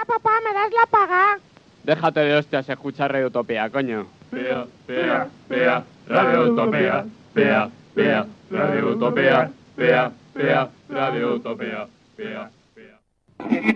Venga, papá, me das la paga. Déjate de hostias, escucha Radio Utopía, coño. Pea, pea, pea, Radio Utopía. Pea, pea, Radio Utopía. Pea, pea, Radio Utopía. Pea, pea.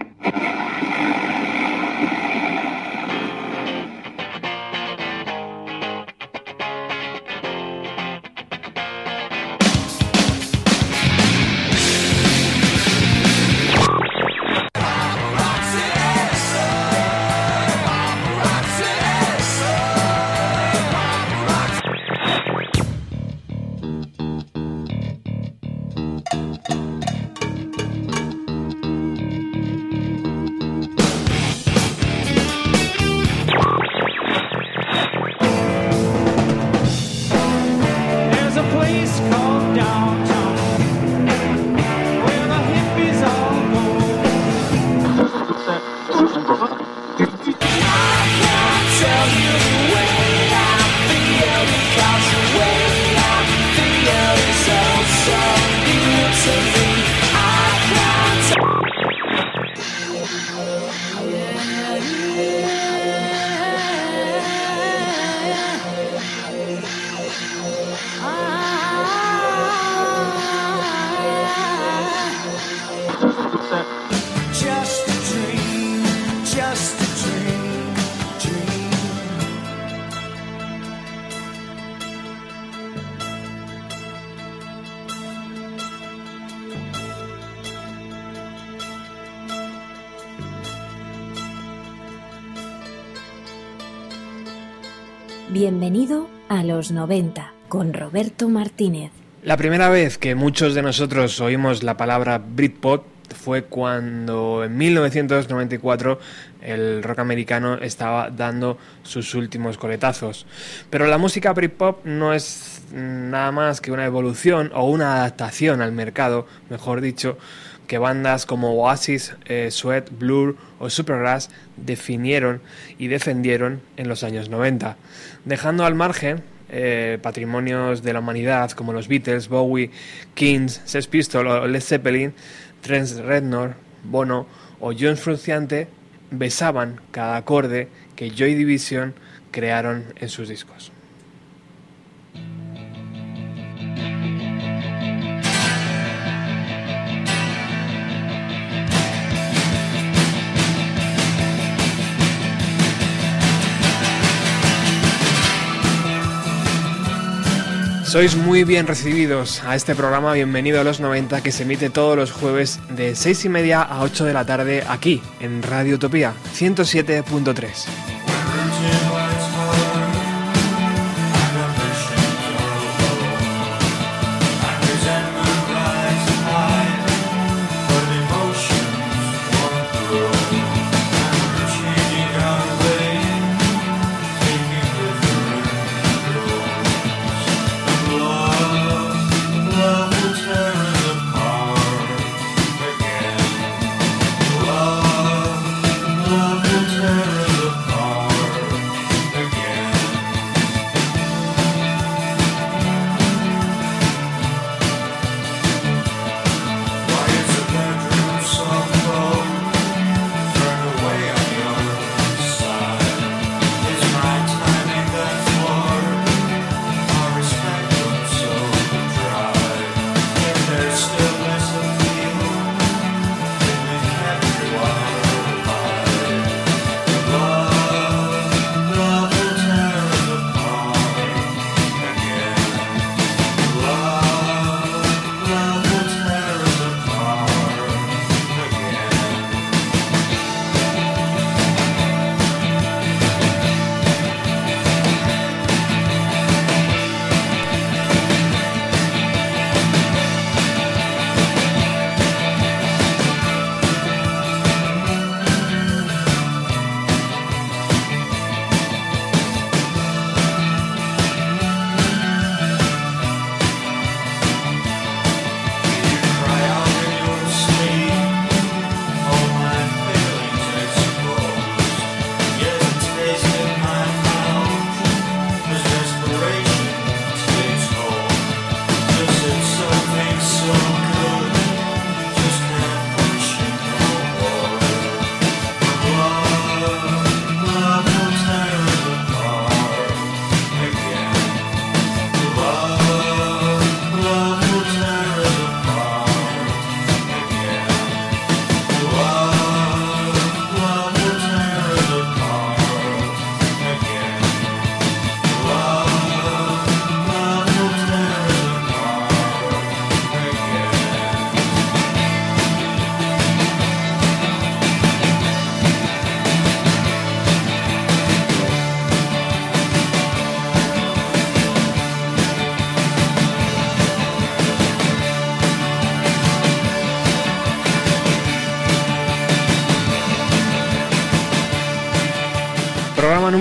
Los 90 con Roberto Martínez. La primera vez que muchos de nosotros oímos la palabra Britpop fue cuando en 1994 el rock americano estaba dando sus últimos coletazos. Pero la música Britpop no es nada más que una evolución o una adaptación al mercado, mejor dicho, que bandas como Oasis, eh, Sweat, Blur o Supergrass definieron y defendieron en los años 90, dejando al margen eh, patrimonios de la humanidad como los Beatles, Bowie, Kings, Sex Pistols o Led Zeppelin, Trent Reznor, Bono o John Frusciante besaban cada acorde que Joy Division crearon en sus discos. Sois muy bien recibidos a este programa Bienvenido a los 90 que se emite todos los jueves de 6 y media a 8 de la tarde aquí en Radio Utopía 107.3.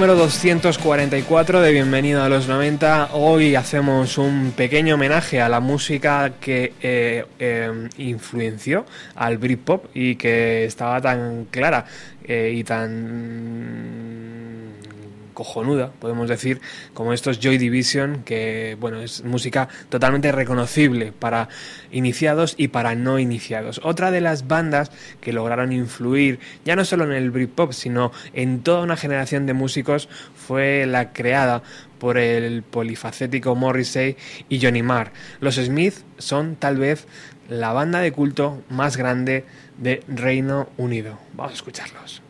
número 244 de Bienvenido a los 90. Hoy hacemos un pequeño homenaje a la música que eh, eh, influenció al Britpop y que estaba tan clara eh, y tan cojonuda, podemos decir, como estos Joy Division, que bueno, es música totalmente reconocible para iniciados y para no iniciados. Otra de las bandas que lograron influir ya no solo en el Britpop, sino en toda una generación de músicos fue la creada por el polifacético Morrissey y Johnny Marr. Los Smith son tal vez la banda de culto más grande de Reino Unido. Vamos a escucharlos.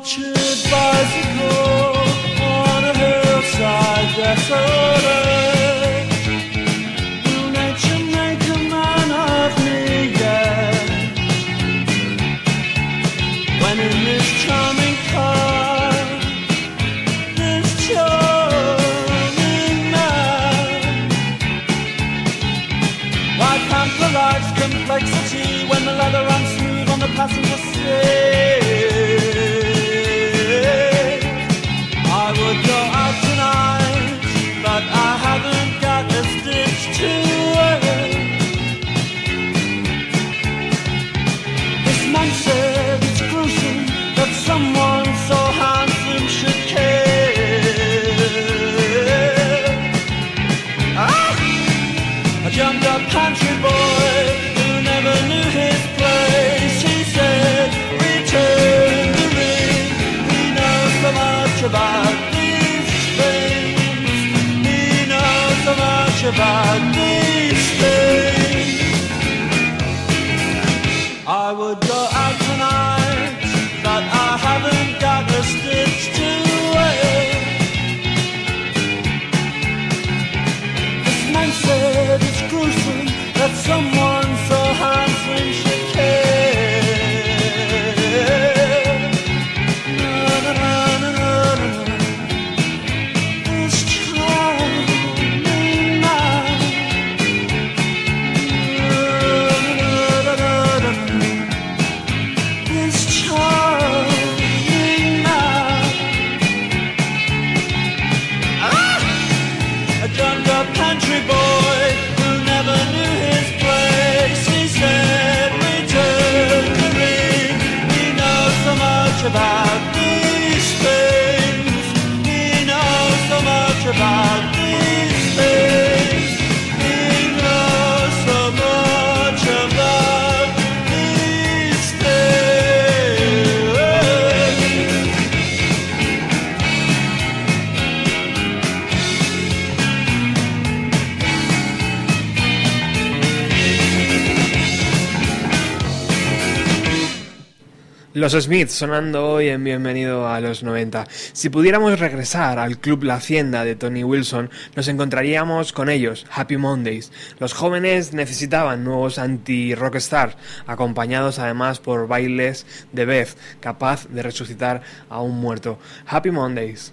Punctured bicycle on a hillside desolate. Will nature make a man of me yet? When in this charming car, this charming man, why pamper life's complexity when the leather runs smooth on the passenger seat? Los Smiths sonando hoy en Bienvenido a los 90. Si pudiéramos regresar al Club La Hacienda de Tony Wilson, nos encontraríamos con ellos, Happy Mondays. Los jóvenes necesitaban nuevos anti-rockstar, acompañados además por bailes de Beth, capaz de resucitar a un muerto. Happy Mondays.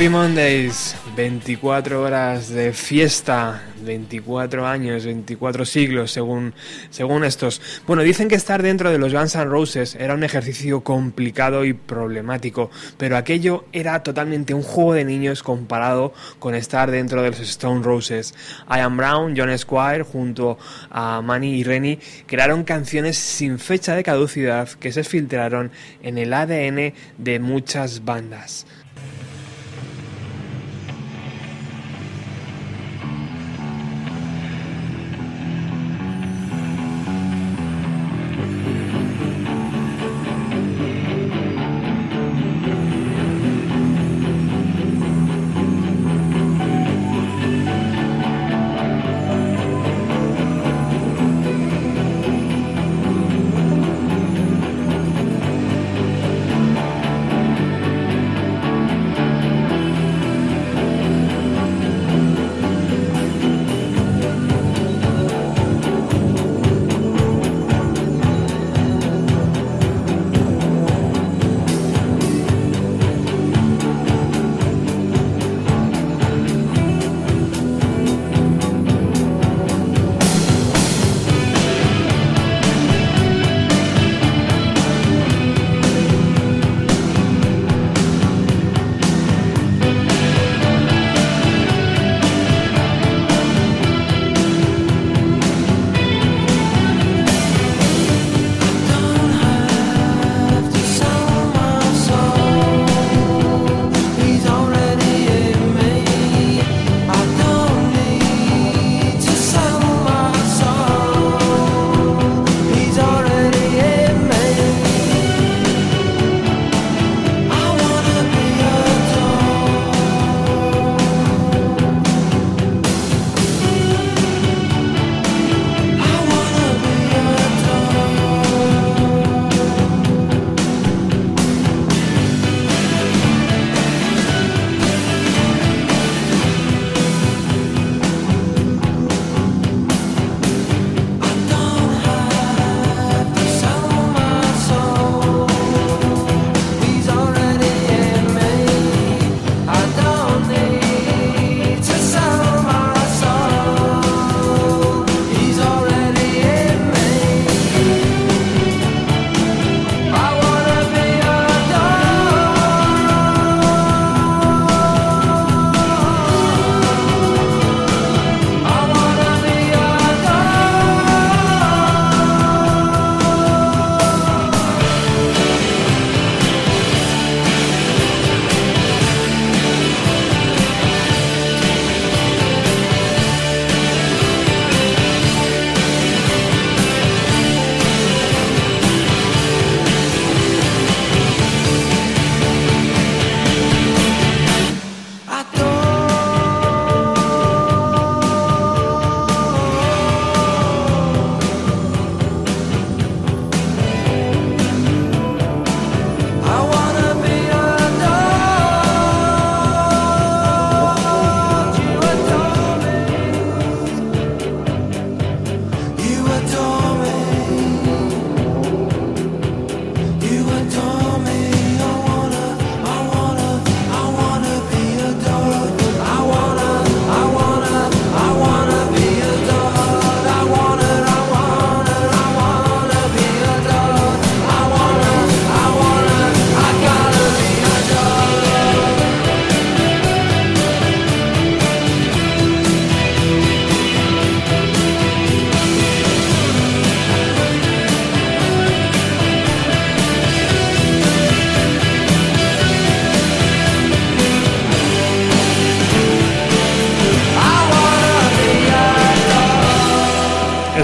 Happy Mondays, 24 horas de fiesta, 24 años, 24 siglos, según, según estos. Bueno, dicen que estar dentro de los Guns N' Roses era un ejercicio complicado y problemático, pero aquello era totalmente un juego de niños comparado con estar dentro de los Stone Roses. Ian Brown, John Squire, junto a Manny y Rennie, crearon canciones sin fecha de caducidad que se filtraron en el ADN de muchas bandas.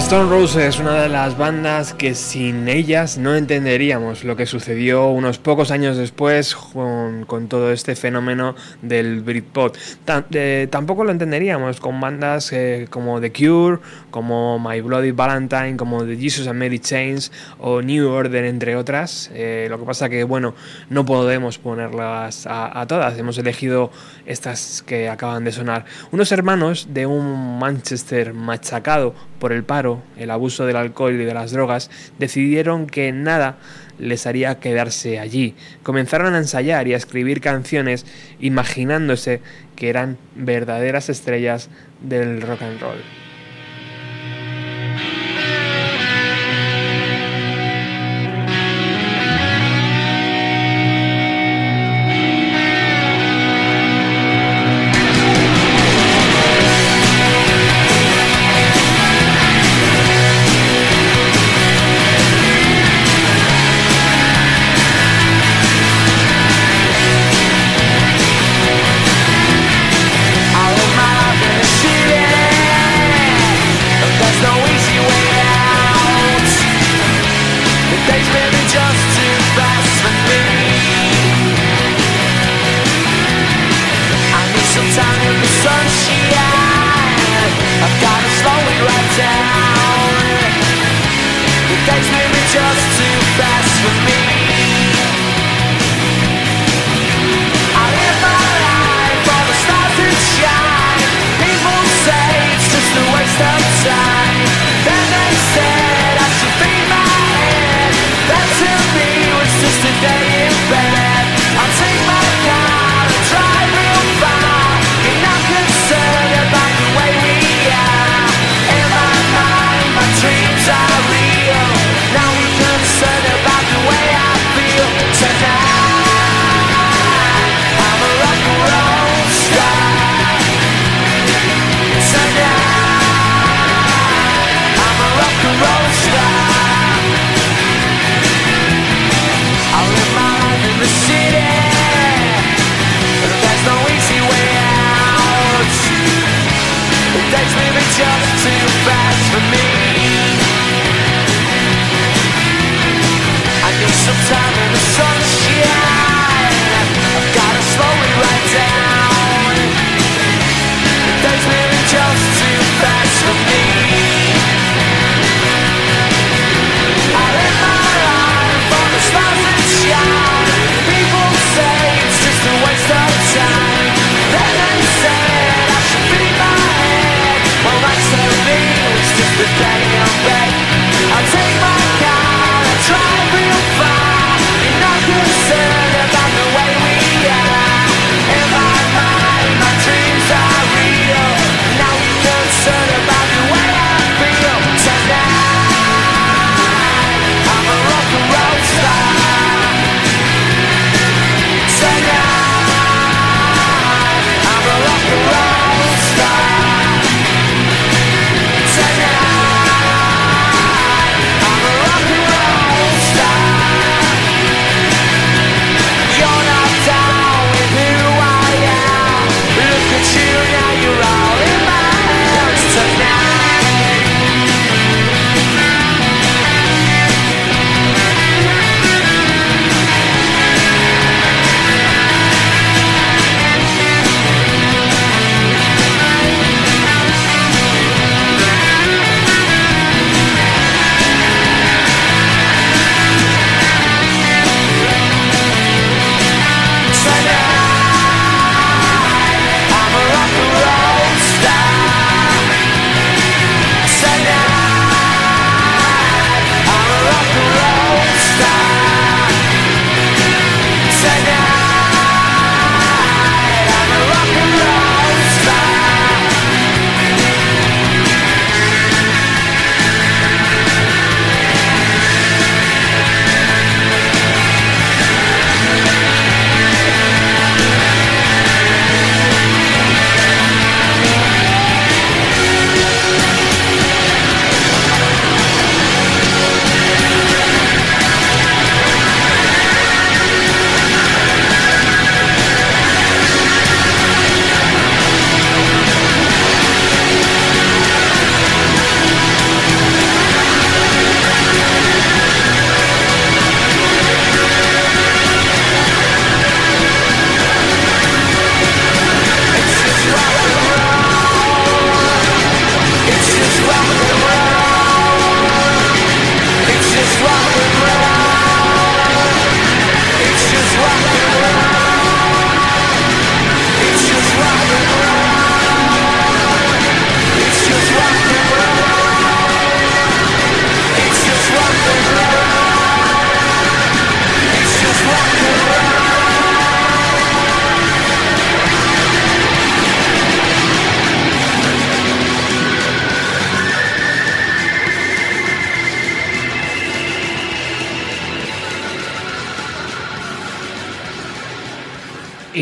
Stone Roses es una de las bandas que sin ellas no entenderíamos lo que sucedió unos pocos años después con, todo este fenómeno del Britpop. Tam- tampoco lo entenderíamos con bandas eh, como The Cure, como My Bloody Valentine, como The Jesus and Mary Chains o New Order, entre otras. Eh, lo que pasa que, bueno, no podemos ponerlas a, a todas. Hemos elegido estas que acaban de sonar. Unos hermanos de un Manchester machacado por el paro, el abuso del alcohol y de las drogas, decidieron que nada les haría quedarse allí. Comenzaron a ensayar y a escribir canciones imaginándose que eran verdaderas estrellas del rock and roll.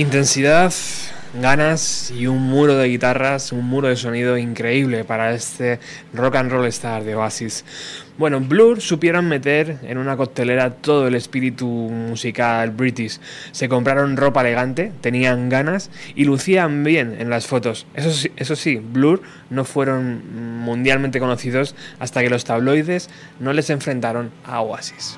Intensidad, ganas y un muro de guitarras, un muro de sonido increíble para este rock and roll star de Oasis. Bueno, Blur supieron meter en una coctelera todo el espíritu musical british. Se compraron ropa elegante, tenían ganas y lucían bien en las fotos. Eso sí, eso sí, Blur no fueron mundialmente conocidos hasta que los tabloides no les enfrentaron a Oasis.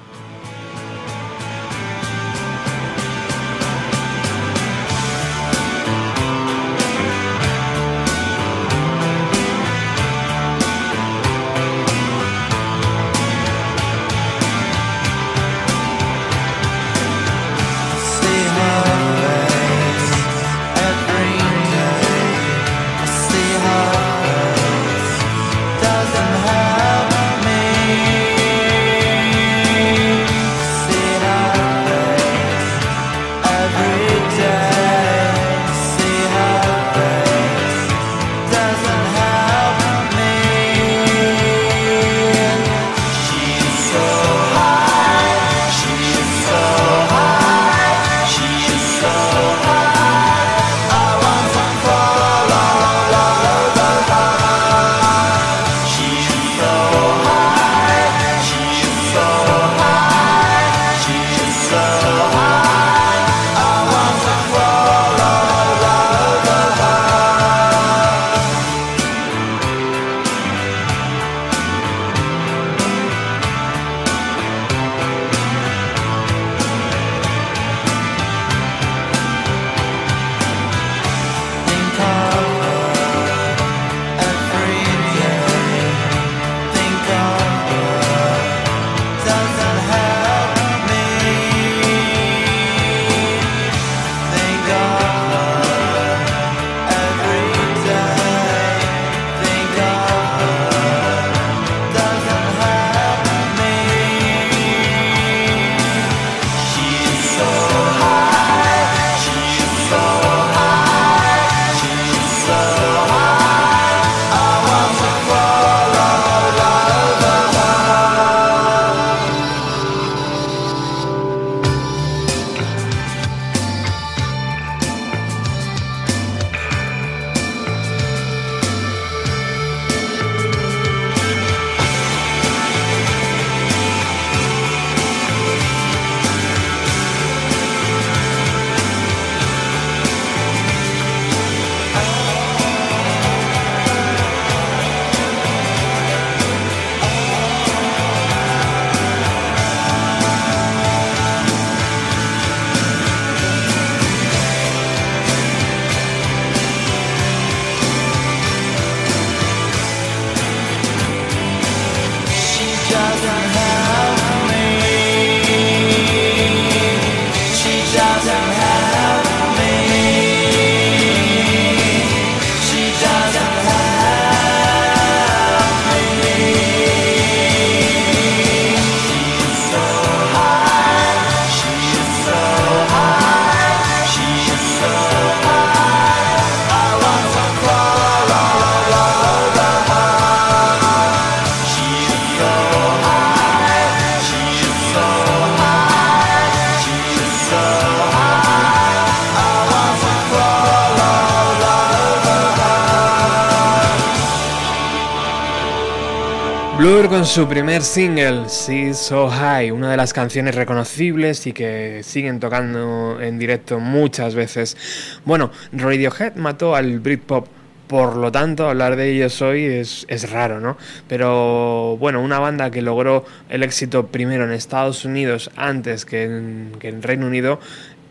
Su primer single, She's So High, una de las canciones reconocibles y que siguen tocando en directo muchas veces. Bueno, Radiohead mató al Britpop, por lo tanto hablar de ellos hoy es, es raro, ¿no? Pero bueno, una banda que logró el éxito primero en Estados Unidos antes que en, que en Reino Unido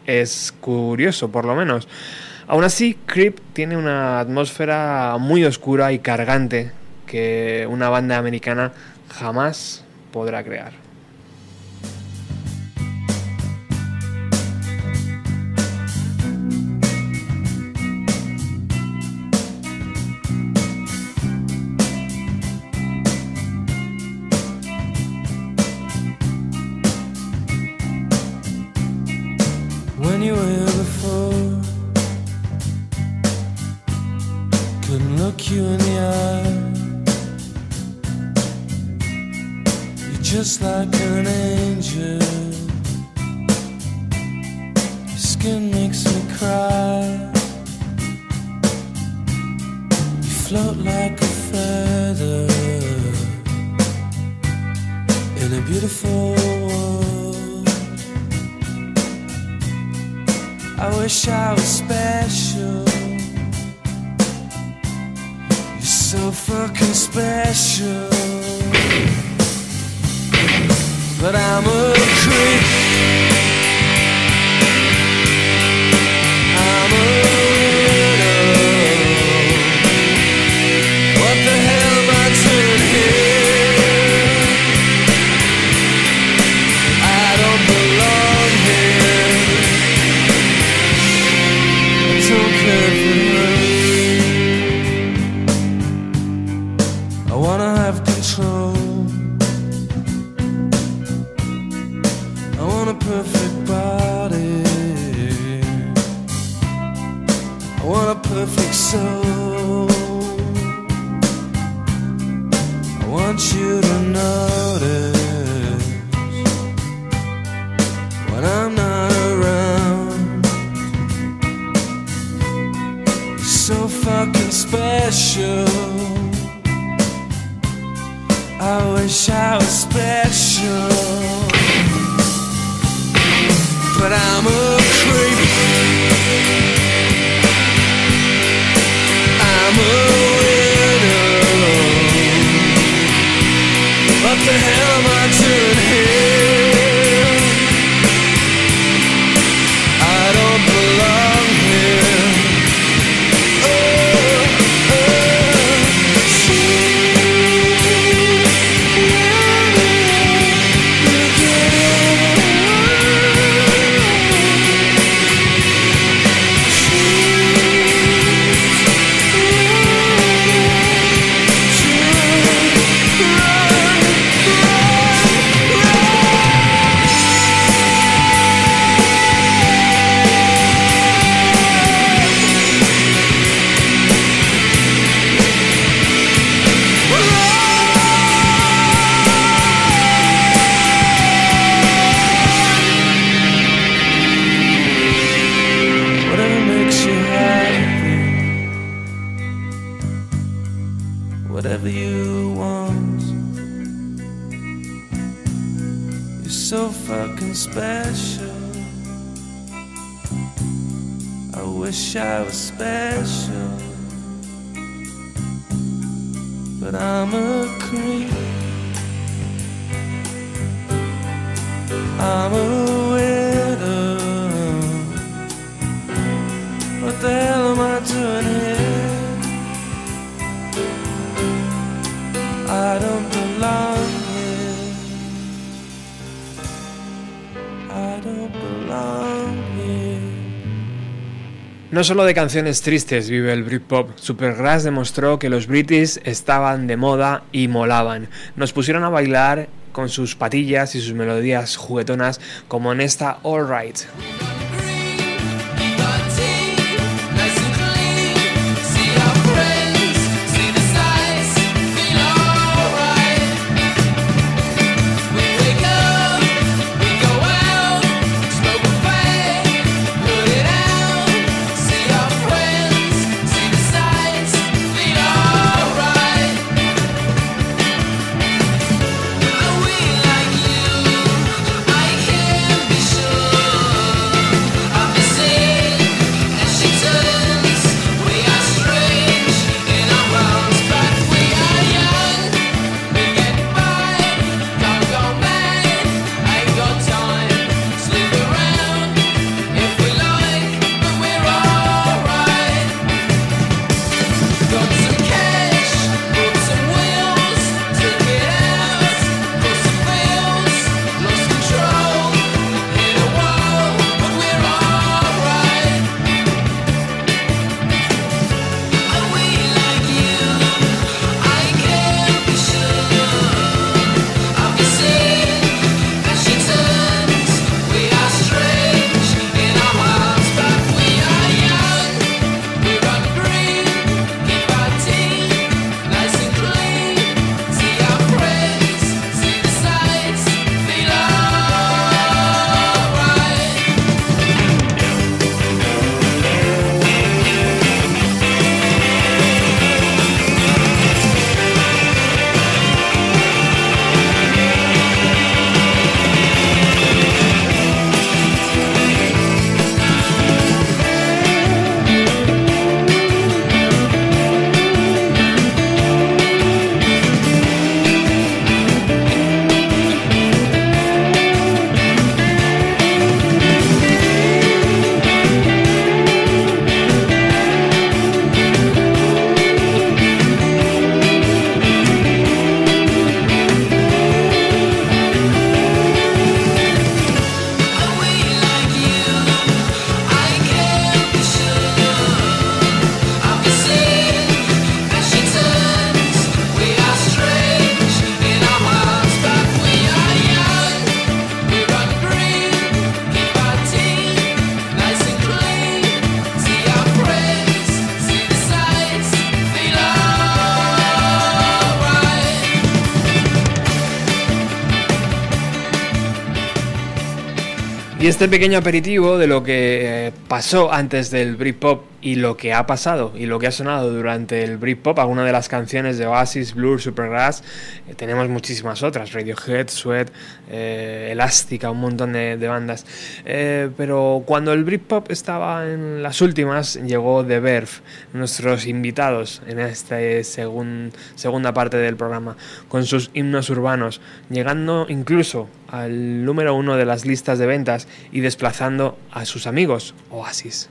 es curioso, por lo menos. Aún así, Creep tiene una atmósfera muy oscura y cargante que una banda americana jamás podrá crear. No solo de canciones tristes vive el Britpop, Supergrass demostró que los British estaban de moda y molaban. Nos pusieron a bailar con sus patillas y sus melodías juguetonas como en esta All Right. Este pequeño aperitivo de lo que eh, pasó antes del Britpop y lo que ha pasado y lo que ha sonado durante el Britpop, alguna de las canciones de Oasis, Blur, Supergrass, eh, tenemos muchísimas otras, Radiohead, Sweat, eh, Elástica, un montón de, de bandas. Eh, pero cuando el Britpop estaba en las últimas, llegó The Verve, nuestros invitados en esta segun- segunda parte del programa, con sus himnos urbanos, llegando incluso al número uno de las listas de ventas y desplazando a sus amigos, Oasis.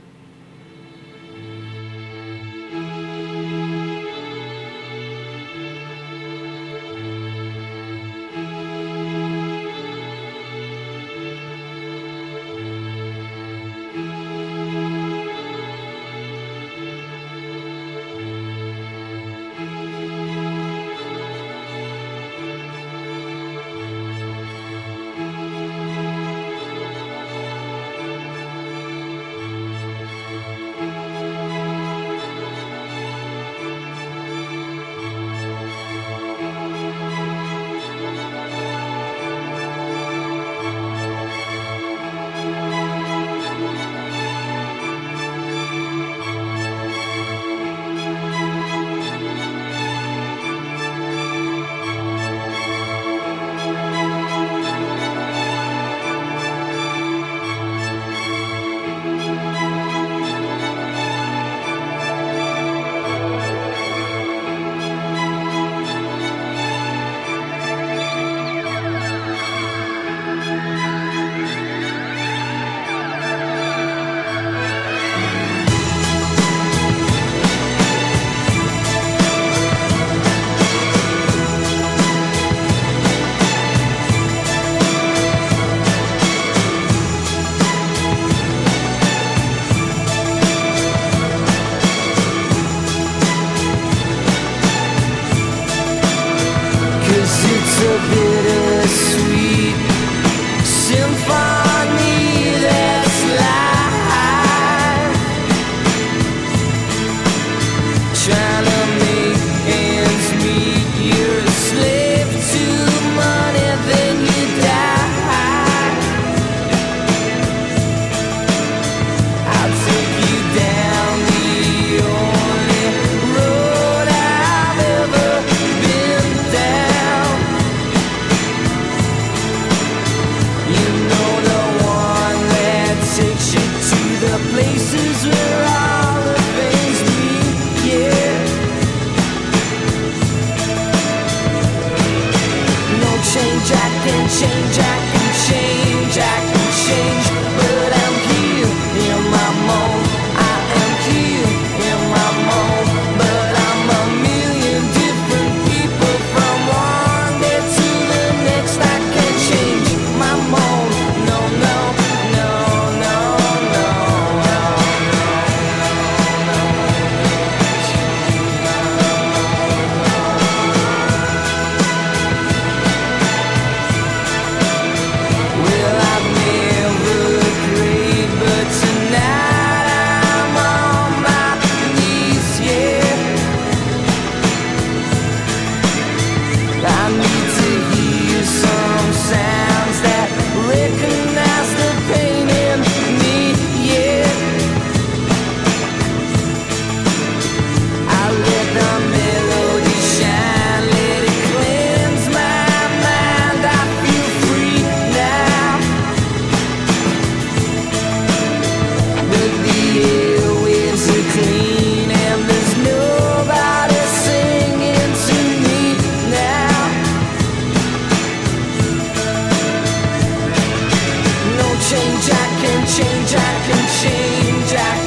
can change. I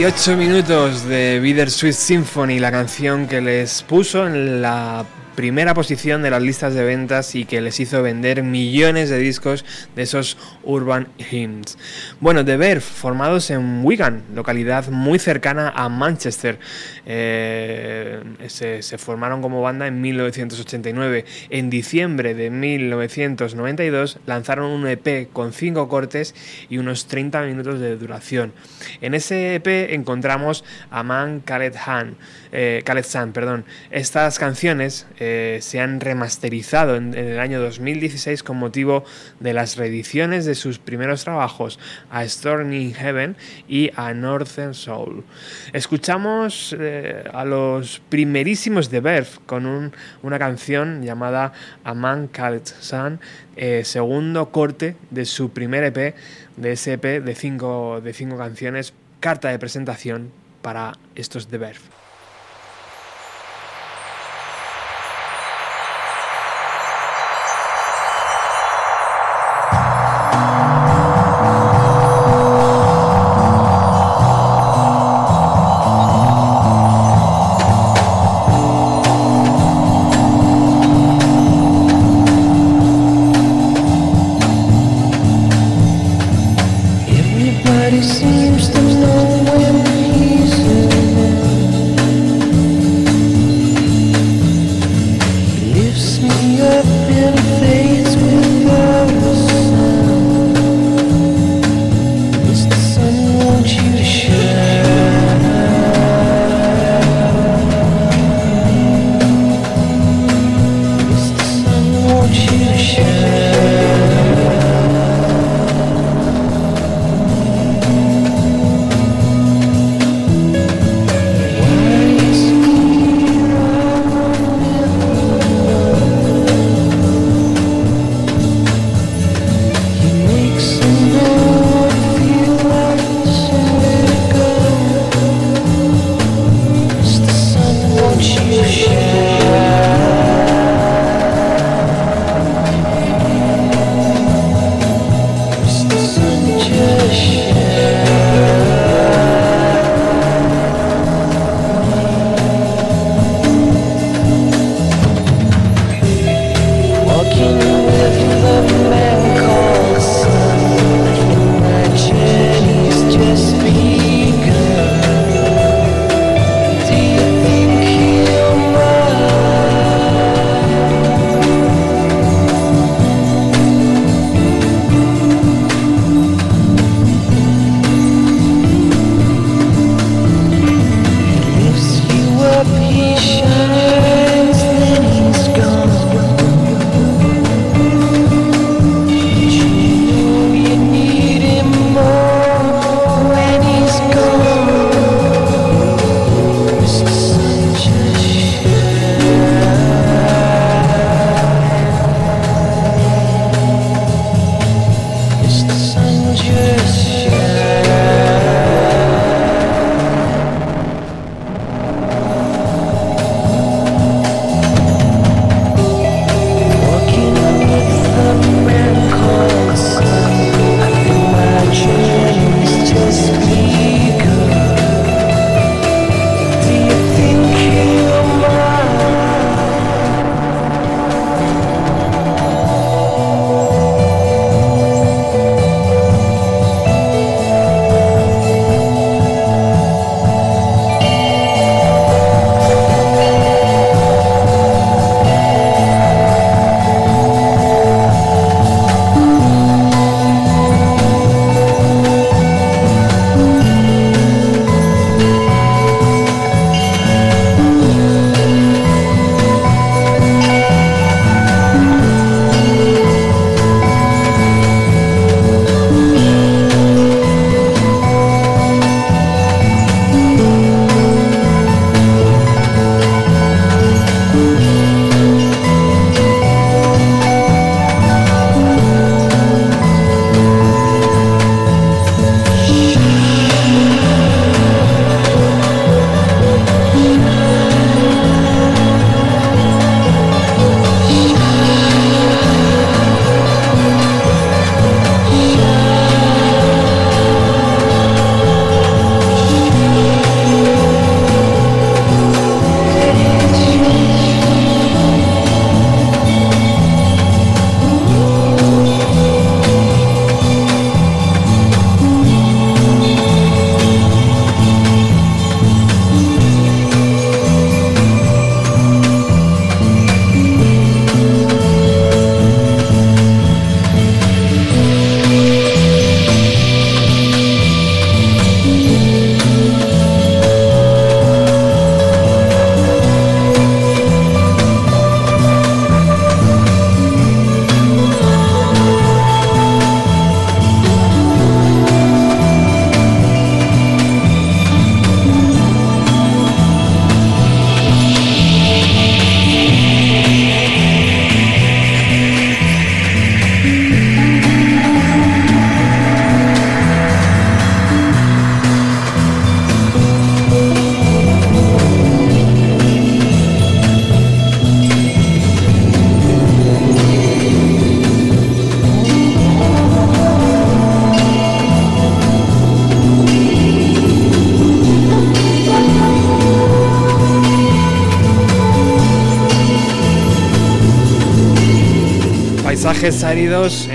18 minutos de Bittersweet Symphony, la canción que les puso en la primera posición de las listas de ventas y que les hizo vender millones de discos de esos urban hymns. Bueno, The Verve, formados en Wigan, localidad muy cercana a Manchester, eh, se, formaron como banda en 1989. En diciembre de 1992 lanzaron un EP con 5 cortes y unos 30 minutos de duración. En ese EP encontramos a Man Khaled Han, eh, Khaled San, perdón. Estas canciones eh, se han remasterizado en, el año 2016 con motivo de las reediciones de sus primeros trabajos, a Storm in Heaven y a Northern Soul. Escuchamos eh, a los primerísimos de Verve con un- una canción llamada A Man Called Sun, eh, segundo corte de su primer EP, de ese EP de cinco, de cinco canciones, carta de presentación para estos de Verve.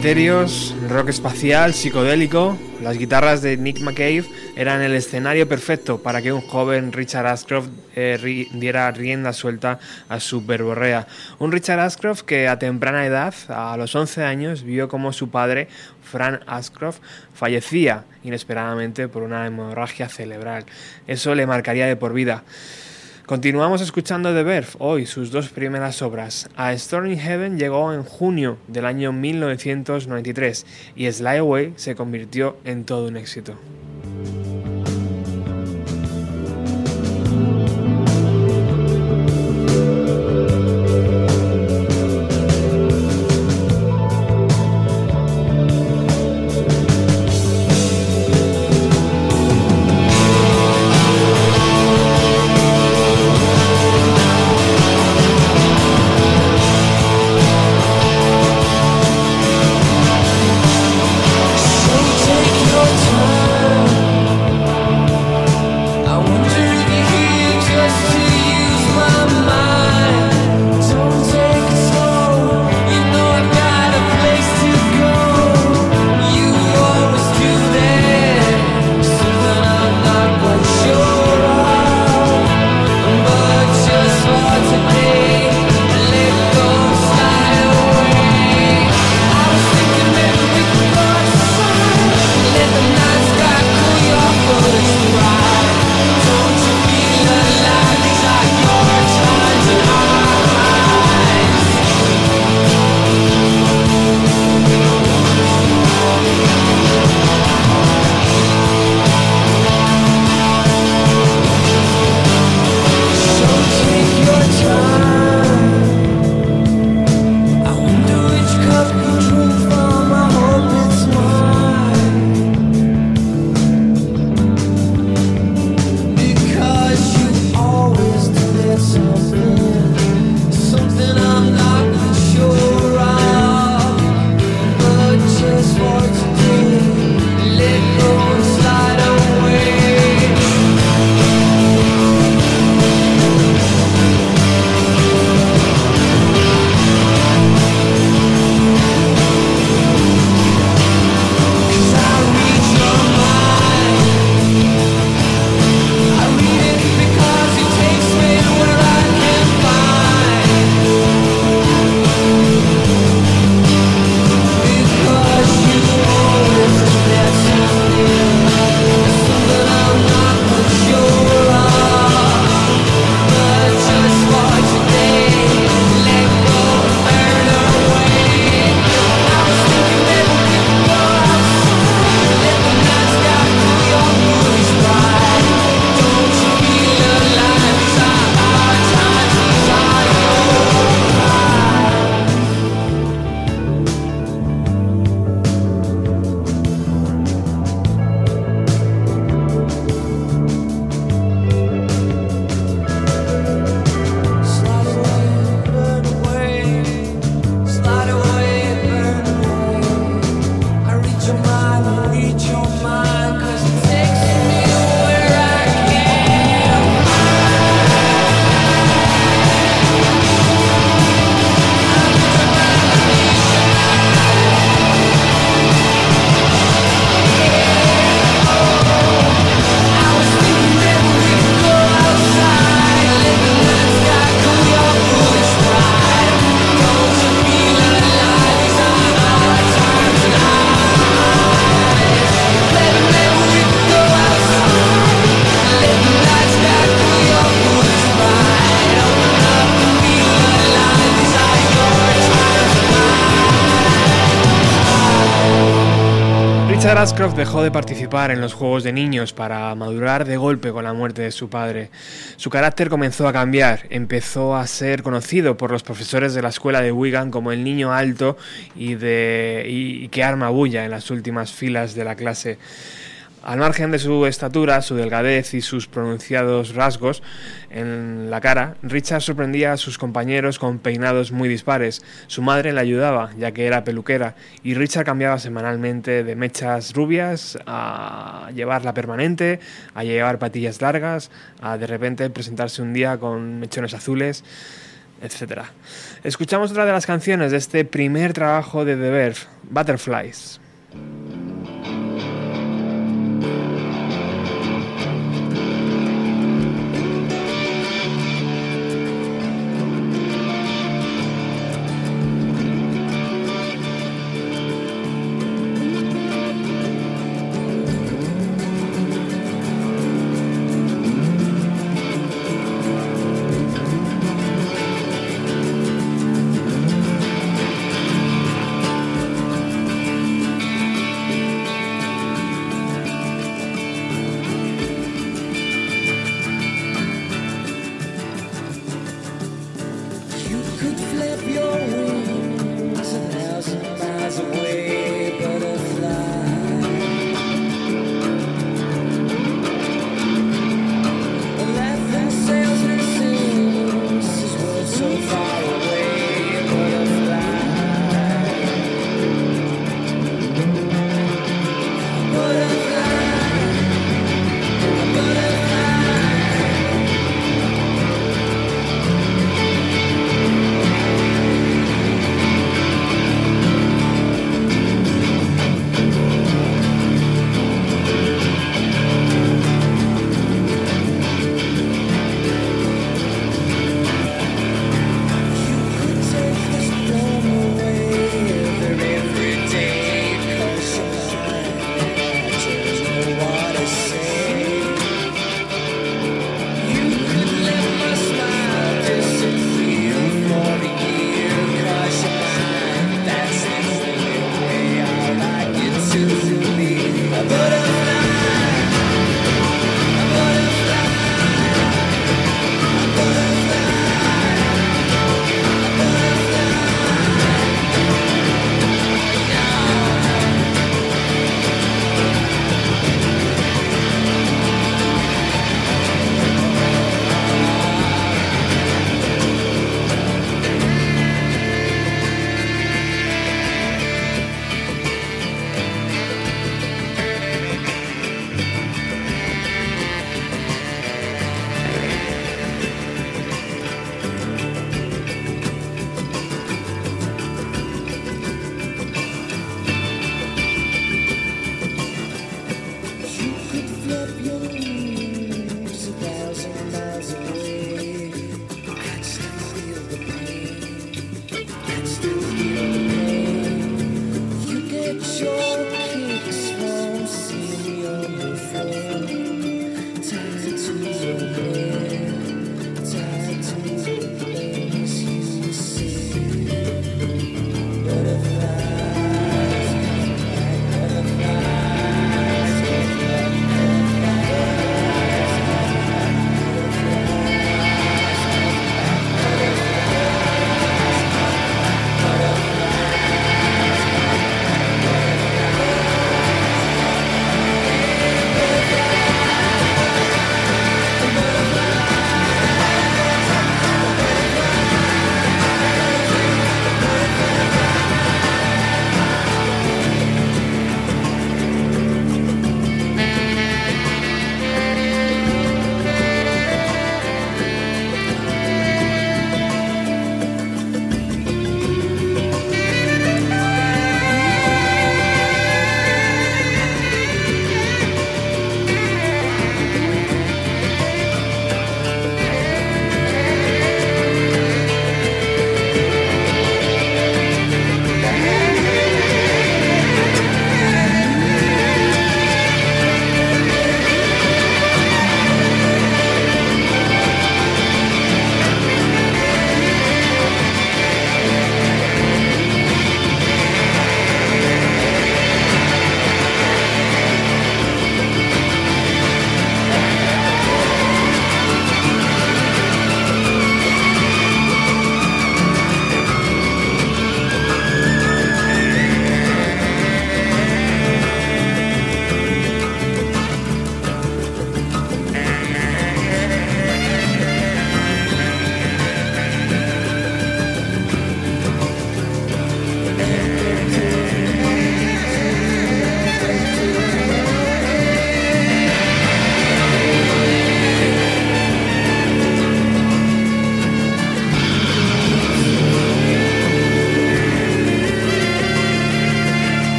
Etéreos, rock espacial, psicodélico, las guitarras de Nick McCabe eran el escenario perfecto para que un joven Richard Ashcroft eh, ri- diera rienda suelta a su verborrea. Un Richard Ashcroft que a temprana edad, a los 11 años, vio como su padre, Fran Ashcroft, fallecía inesperadamente por una hemorragia cerebral. Eso le marcaría de por vida. Continuamos escuchando The Verve, hoy sus dos primeras obras. A Storm in Heaven llegó en junio del año 1993 y Sly Away se convirtió en todo un éxito. Ashcroft dejó de participar en los juegos de niños para madurar de golpe con la muerte de su padre. Su carácter comenzó a cambiar, empezó a ser conocido por los profesores de la escuela de Wigan como el niño alto y, de, y que arma bulla en las últimas filas de la clase. Al margen de su estatura, su delgadez y sus pronunciados rasgos en la cara, Richard sorprendía a sus compañeros con peinados muy dispares. Su madre le ayudaba, ya que era peluquera, y Richard cambiaba semanalmente de mechas rubias a llevarla permanente, a llevar patillas largas, a de repente presentarse un día con mechones azules. etc. Escuchamos otra de las canciones de este primer trabajo de The Verve, Butterflies. Thank you.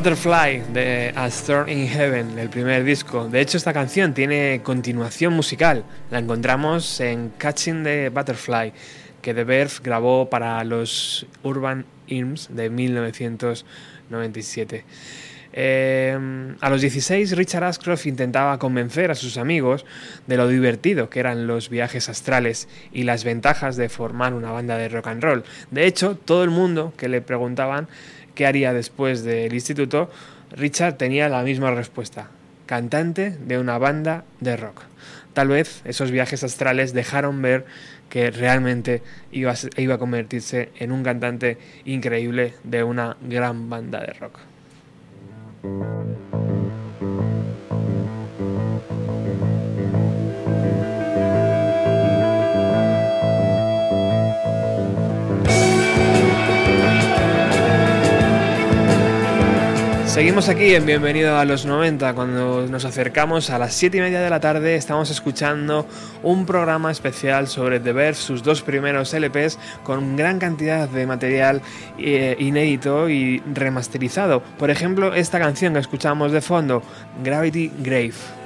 Butterfly de A Storm in Heaven, el primer disco. De hecho, esta canción tiene continuación musical. La encontramos en Catching the Butterfly, que The Verve grabó para los Urban Hymns de 1997. Eh, a los 16, Richard Ashcroft intentaba convencer a sus amigos de lo divertido que eran los viajes astrales y las ventajas de formar una banda de rock and roll. De hecho, todo el mundo que le preguntaban qué haría después del instituto, Richard tenía la misma respuesta, cantante de una banda de rock. Tal vez esos viajes astrales dejaron ver que realmente iba a convertirse en un cantante increíble de una gran banda de rock. thank you Seguimos aquí en Bienvenido a los 90. Cuando nos acercamos a las 7 y media de la tarde, estamos escuchando un programa especial sobre The Verve, sus dos primeros LPs, con gran cantidad de material eh, inédito y remasterizado. Por ejemplo, esta canción que escuchamos de fondo, Gravity Grave.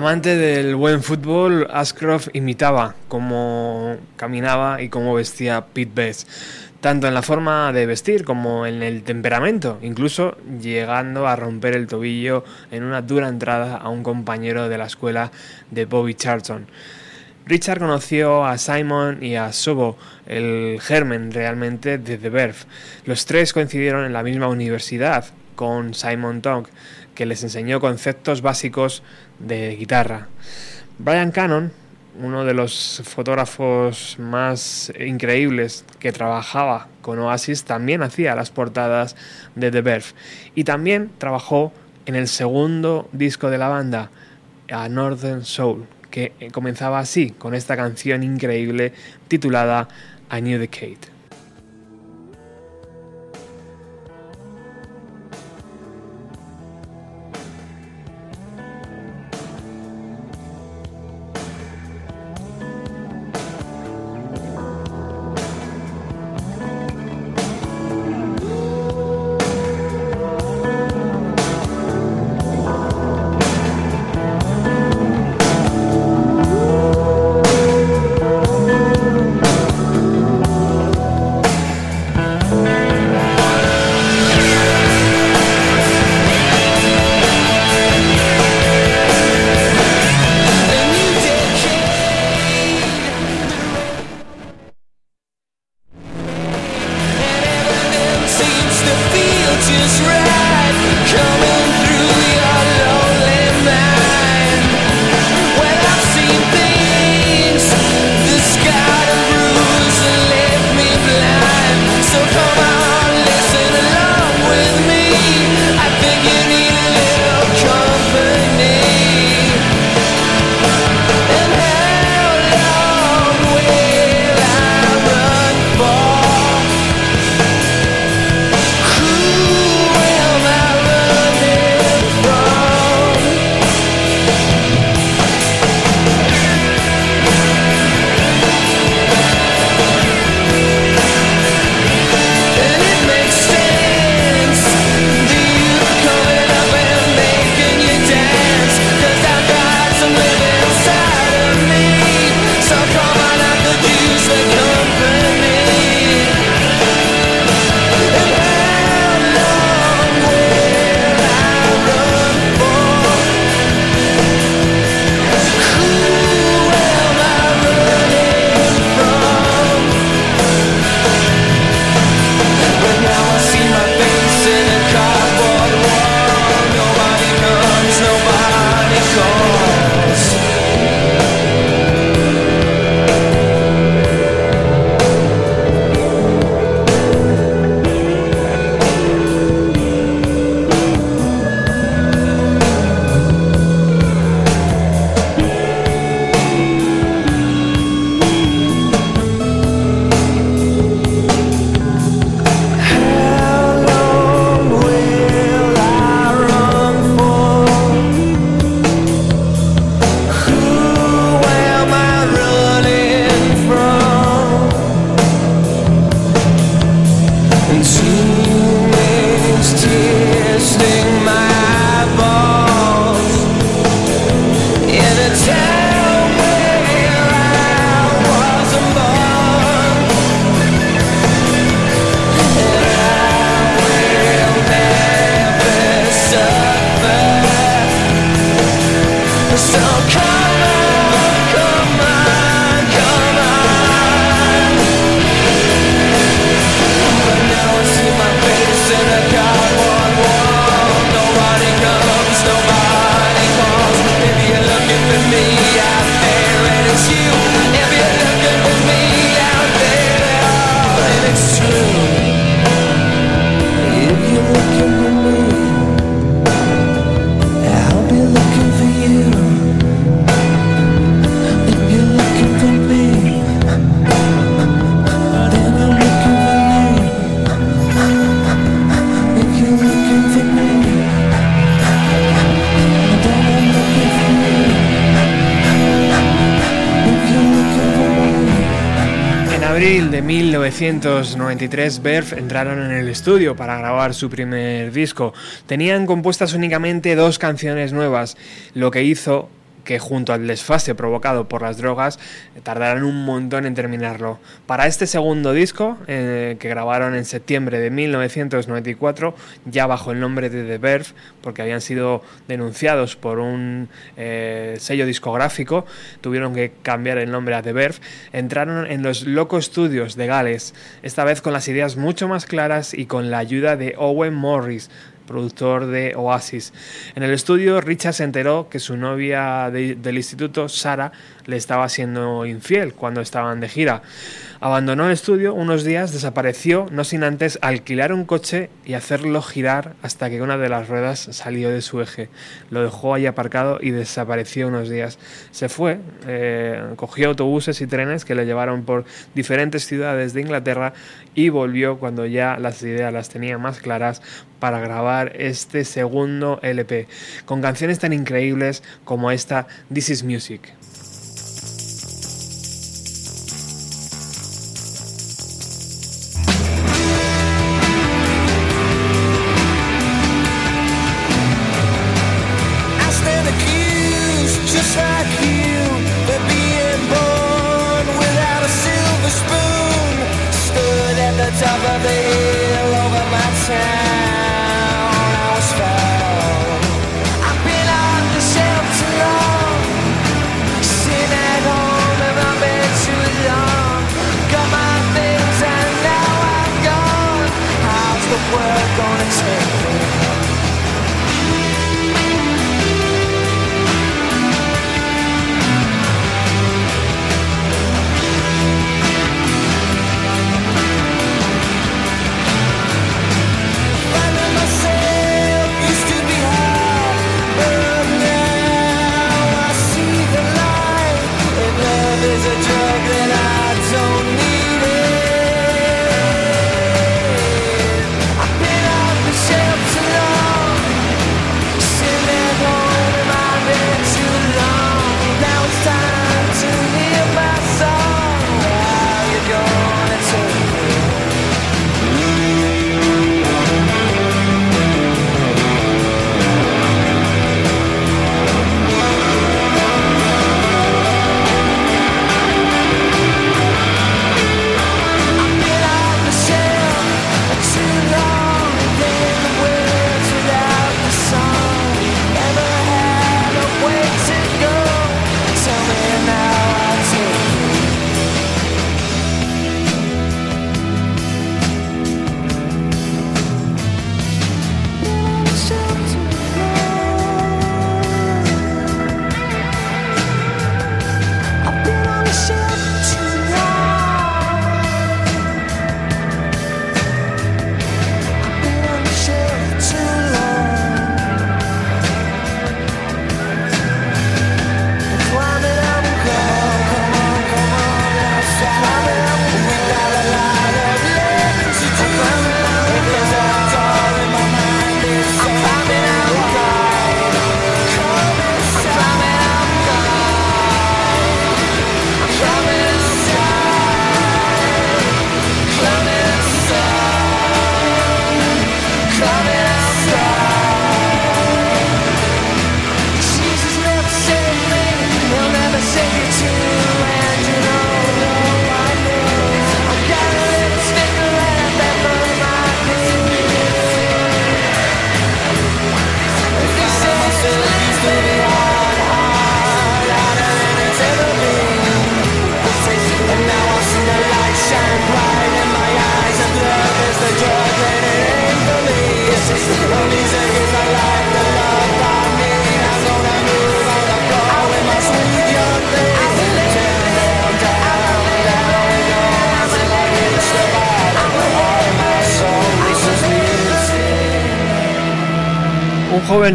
Amante del buen fútbol, Ashcroft imitaba cómo caminaba y cómo vestía Pete Best, tanto en la forma de vestir como en el temperamento, incluso llegando a romper el tobillo en una dura entrada a un compañero de la escuela de Bobby Charlton. Richard conoció a Simon y a Sobo, el germen realmente de The Verve. Los tres coincidieron en la misma universidad, con Simon Tong, que les enseñó conceptos básicos de guitarra. Brian Cannon, uno de los fotógrafos más increíbles que trabajaba con Oasis, también hacía las portadas de The Verve y también trabajó en el segundo disco de la banda, A Northern Soul, que comenzaba así, con esta canción increíble titulada A New Decade. abril 1993, Verve entraron en el estudio para grabar su primer disco. Tenían compuestas únicamente dos canciones nuevas, lo que hizo que junto al desfase provocado por las drogas tardarán un montón en terminarlo. Para este segundo disco, eh, que grabaron en septiembre de 1994, ya bajo el nombre de The Verve, porque habían sido denunciados por un eh, sello discográfico, tuvieron que cambiar el nombre a The Verve, entraron en los Loco Studios de Gales, esta vez con las ideas mucho más claras y con la ayuda de Owen Morris, productor de Oasis. En el estudio, Richard se enteró que su novia de- del instituto, Sara, le estaba siendo infiel cuando estaban de gira. Abandonó el estudio unos días, desapareció, no sin antes alquilar un coche y hacerlo girar hasta que una de las ruedas salió de su eje. Lo dejó ahí aparcado y desapareció unos días. Se fue, eh, cogió autobuses y trenes que le llevaron por diferentes ciudades de Inglaterra y volvió cuando ya las ideas las tenía más claras para grabar este segundo LP, con canciones tan increíbles como esta This is Music.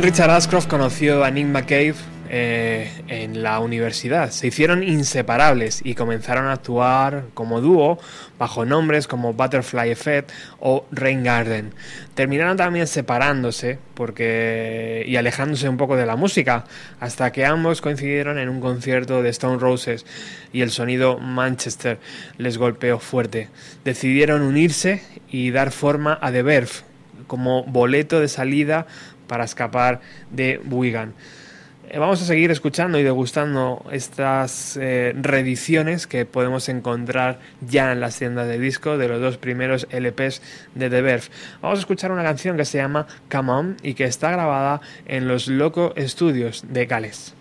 Richard Ashcroft conoció a Nick McCabe eh, en la universidad. Se hicieron inseparables y comenzaron a actuar como dúo bajo nombres como Butterfly Effect o Rain Garden. Terminaron también separándose porque y alejándose un poco de la música hasta que ambos coincidieron en un concierto de Stone Roses y el sonido Manchester les golpeó fuerte. Decidieron unirse y dar forma a The Verve como boleto de salida para escapar de Wigan. Eh, vamos a seguir escuchando y degustando estas eh, reediciones que podemos encontrar ya en las tiendas de disco de los dos primeros LPs de The Verve. Vamos a escuchar una canción que se llama Come On y que está grabada en los Loco Studios de Gales.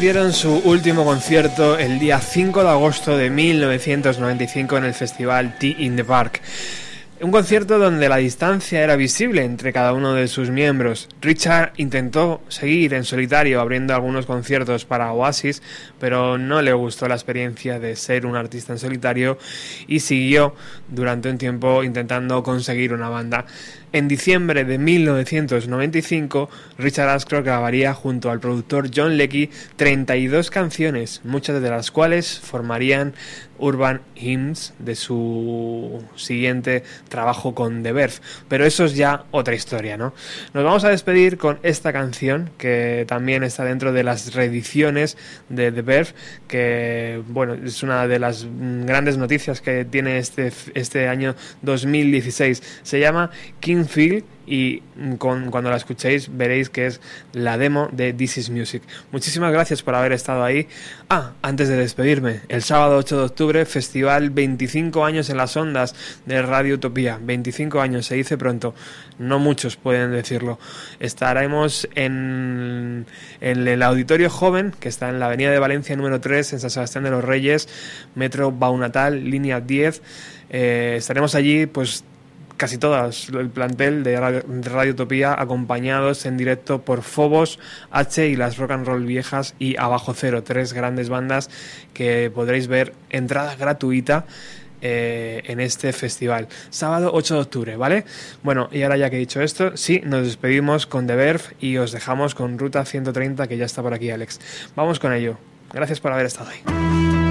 Dieron su último concierto el día 5 de agosto de 1995 en el festival Tea in the Park. Un concierto donde la distancia era visible entre cada uno de sus miembros. Richard intentó seguir en solitario abriendo algunos conciertos para Oasis, pero no le gustó la experiencia de ser un artista en solitario y siguió durante un tiempo intentando conseguir una banda. En diciembre de 1995, Richard Ashcroft grabaría junto al productor John Leckie 32 canciones, muchas de las cuales formarían Urban Hymns de su siguiente trabajo con The Verve. Pero eso es ya otra historia, ¿no? Nos vamos a despedir con esta canción que también está dentro de las reediciones de The Verve, que bueno, es una de las mm, grandes noticias que tiene este, este año 2016. Se llama King Phil y con- cuando la escuchéis veréis que es la demo de This Is Music. Muchísimas gracias por haber estado ahí. Ah, antes de despedirme, el sábado 8 de octubre, festival 25 años en las ondas de Radio Utopía. 25 años, se dice pronto. No muchos pueden decirlo. Estaremos en, en el Auditorio Joven, que está en la Avenida de Valencia número 3, en San Sebastián de los Reyes, Metro Baunatal, línea 10. Eh, estaremos allí, pues casi todas el plantel de Radio, de Radio acompañados en directo por Fobos, H y las Rock and Roll Viejas y Abajo Cero, tres grandes bandas que podréis ver entrada gratuita eh, en este festival. Sábado 8 de octubre, ¿vale? Bueno, y ahora ya que he dicho esto, sí, nos despedimos con The Verve y os dejamos con Ruta 130 que ya está por aquí Alex. Vamos con ello. Gracias por haber estado ahí.